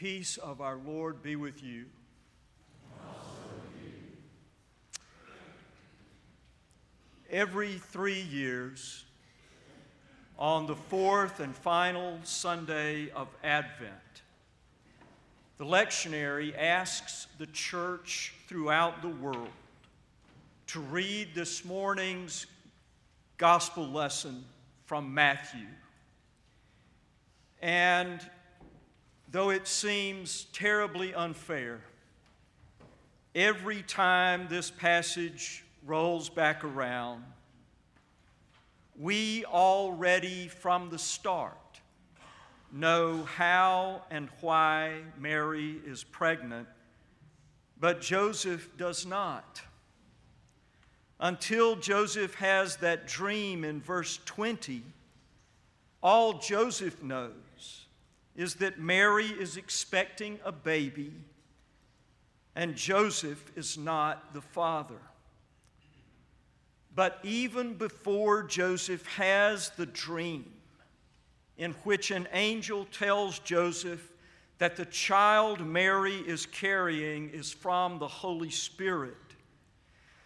peace of our Lord be with you. Every three years, on the fourth and final Sunday of Advent, the lectionary asks the church throughout the world to read this morning's gospel lesson from Matthew. And though it seems terribly unfair, every time this passage rolls back around, we already from the start know how and why Mary is pregnant, but Joseph does not. Until Joseph has that dream in verse 20, all Joseph knows is that Mary is expecting a baby and Joseph is not the father. But even before Joseph has the dream, in which an angel tells Joseph that the child Mary is carrying is from the Holy Spirit,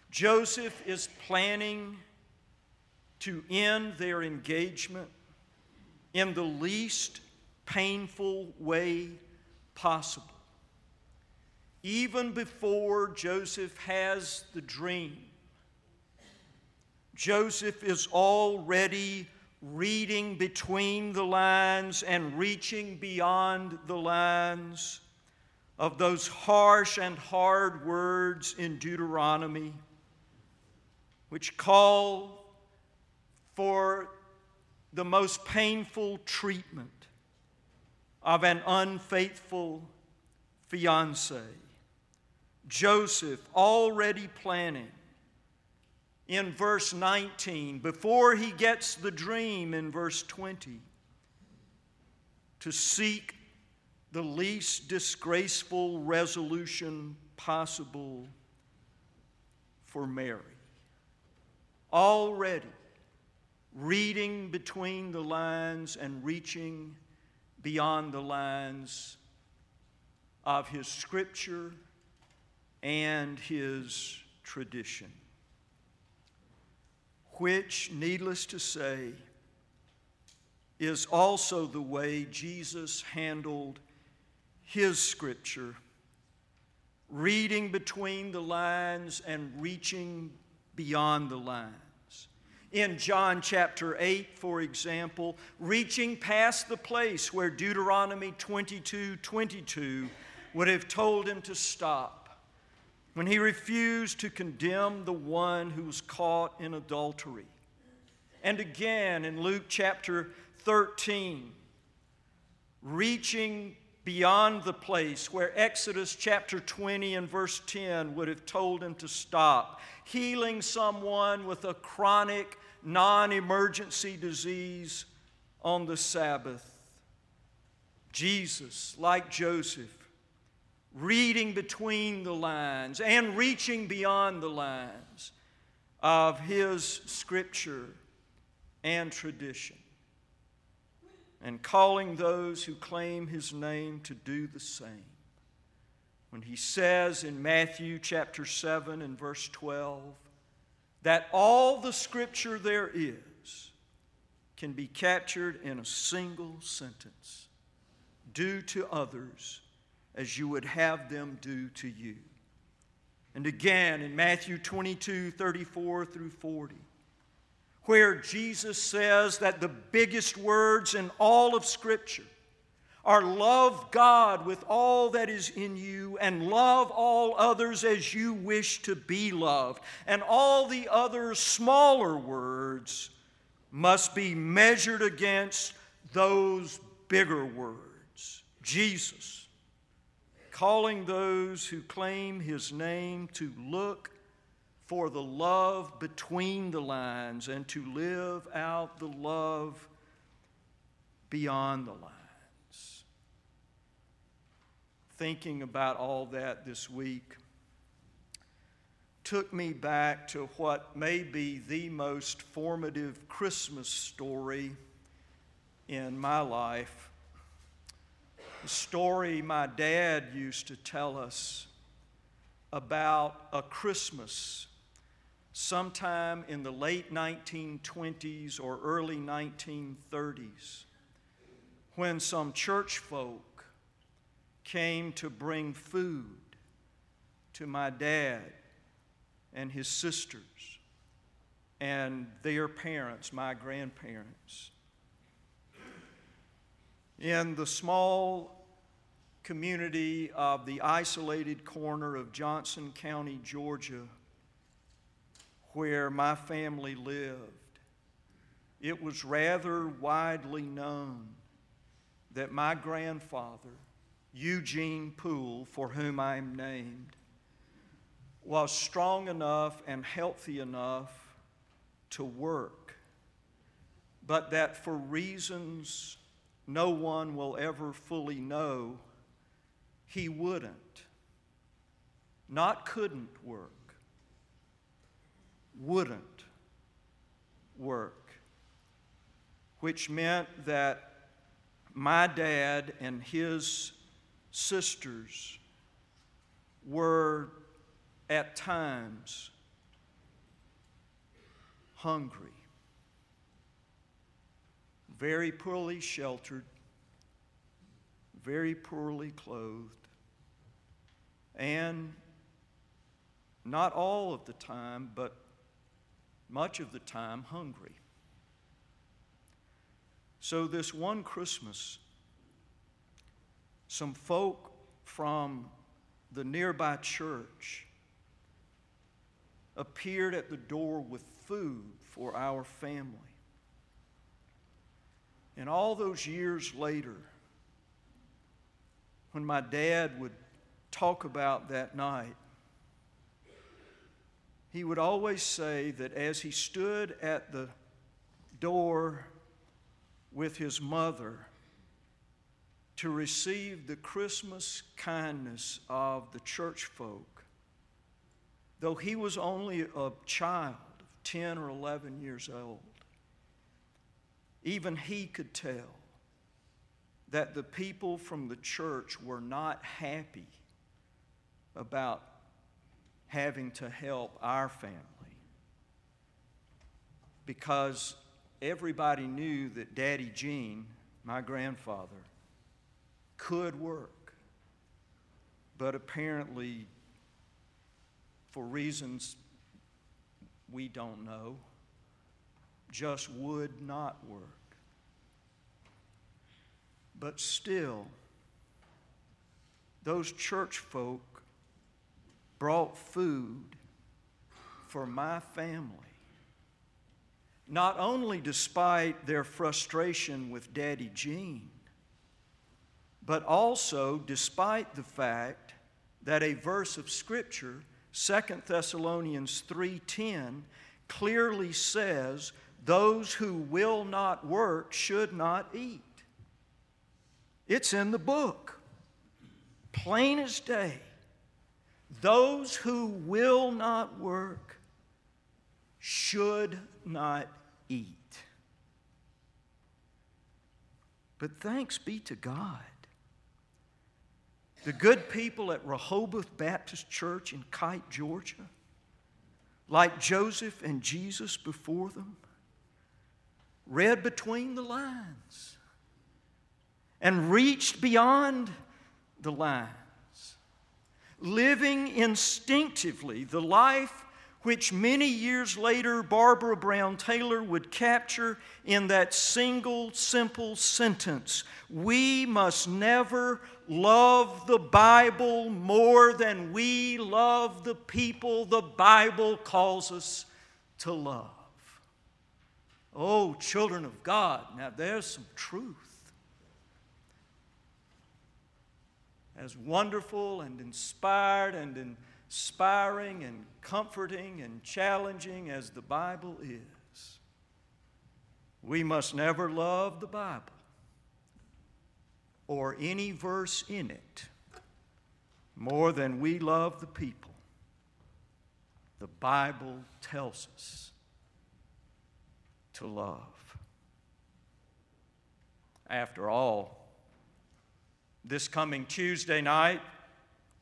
Joseph is planning to end their engagement in the least painful way possible. Even before Joseph has the dream, Joseph is already reading between the lines and reaching beyond the lines of those harsh and hard words in Deuteronomy, which call for the most painful treatment of an unfaithful fiance. Joseph already planning in verse 19, before he gets the dream in verse 20, to seek the least disgraceful resolution possible for Mary. Already reading between the lines and reaching beyond the lines of his scripture and his tradition, which, needless to say, is also the way Jesus handled his scripture, reading between the lines and reaching beyond the lines in John chapter 8, for example, reaching past the place where Deuteronomy 22 22 would have told him to stop when he refused to condemn the one who was caught in adultery. And again in Luke chapter 13, reaching beyond the place where Exodus chapter 20 and verse 10 would have told him to stop, healing someone with a chronic non emergency disease on the Sabbath. Jesus, like Joseph, reading between the lines and reaching beyond the lines of his scripture and tradition, and calling those who claim his name to do the same. When he says in Matthew chapter 7 and verse 12, that all the scripture there is can be captured in a single sentence do to others as you would have them do to you. And again in Matthew 22 34 through 40, where Jesus says that the biggest words in all of Scripture are love God with all that is in you and love all others as you wish to be loved. And all the other smaller words must be measured against those bigger words. Jesus, calling those who claim his name to look for the love between the lines and to live out the love beyond the lines thinking about all that this week took me back to what may be the most formative Christmas story in my life. The story my dad used to tell us about a Christmas sometime in the late 1920s or early 1930s when some church folk came to bring food to my dad and his sisters and their parents, my grandparents. In the small community of the isolated corner of Johnson County, Georgia, where my family lived, it was rather widely known that my grandfather, Eugene Poole, for whom I am named, was strong enough and healthy enough to work, but that for reasons no one will ever fully know, he wouldn't. Not couldn't work, wouldn't work, which meant that my dad and his sisters were at times hungry, very poorly sheltered, very poorly clothed, and not all of the time, but much of the time, hungry. So, this one Christmas, some folk from the nearby church appeared at the door with food for our family. And all those years later, when my dad would talk about that night, he would always say that as he stood at the door with his mother to receive the Christmas kindness of the church folk, though he was only a child of 10 or 11 years old, even he could tell that the people from the church were not happy about having to help our family because everybody knew that Daddy Gene, my grandfather, could work, but apparently for reasons we don't know, just would not work. But still, those church folk brought food for my family. Not only despite their frustration with Daddy Gene, but also despite the fact that a verse of Scripture 2 Thessalonians 3:10 clearly says those who will not work should not eat. It's in the book. Plain as day. Those who will not work should not eat. But thanks be to God the good people at Rehoboth Baptist Church in Kite, Georgia, like Joseph and Jesus before them, read between the lines and reached beyond the lines, living instinctively the life which many years later Barbara Brown Taylor would capture in that single simple sentence We must never love the Bible more than we love the people the Bible calls us to love. Oh, children of God, now there's some truth. As wonderful and inspired and inspiring and comforting and challenging as the Bible is, we must never love the Bible or any verse in it more than we love the people the Bible tells us to love. After all, this coming Tuesday night,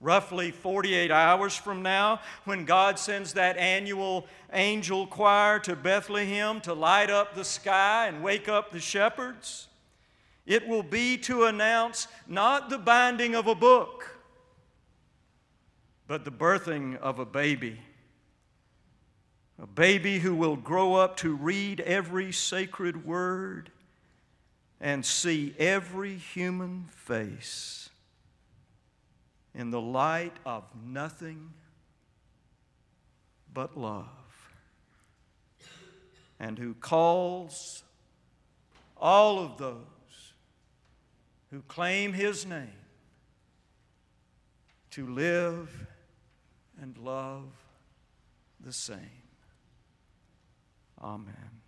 roughly 48 hours from now, when God sends that annual angel choir to Bethlehem to light up the sky and wake up the shepherds. It will be to announce not the binding of a book, but the birthing of a baby. A baby who will grow up to read every sacred word and see every human face in the light of nothing but love, and who calls all of those who claim His name to live and love the same. Amen.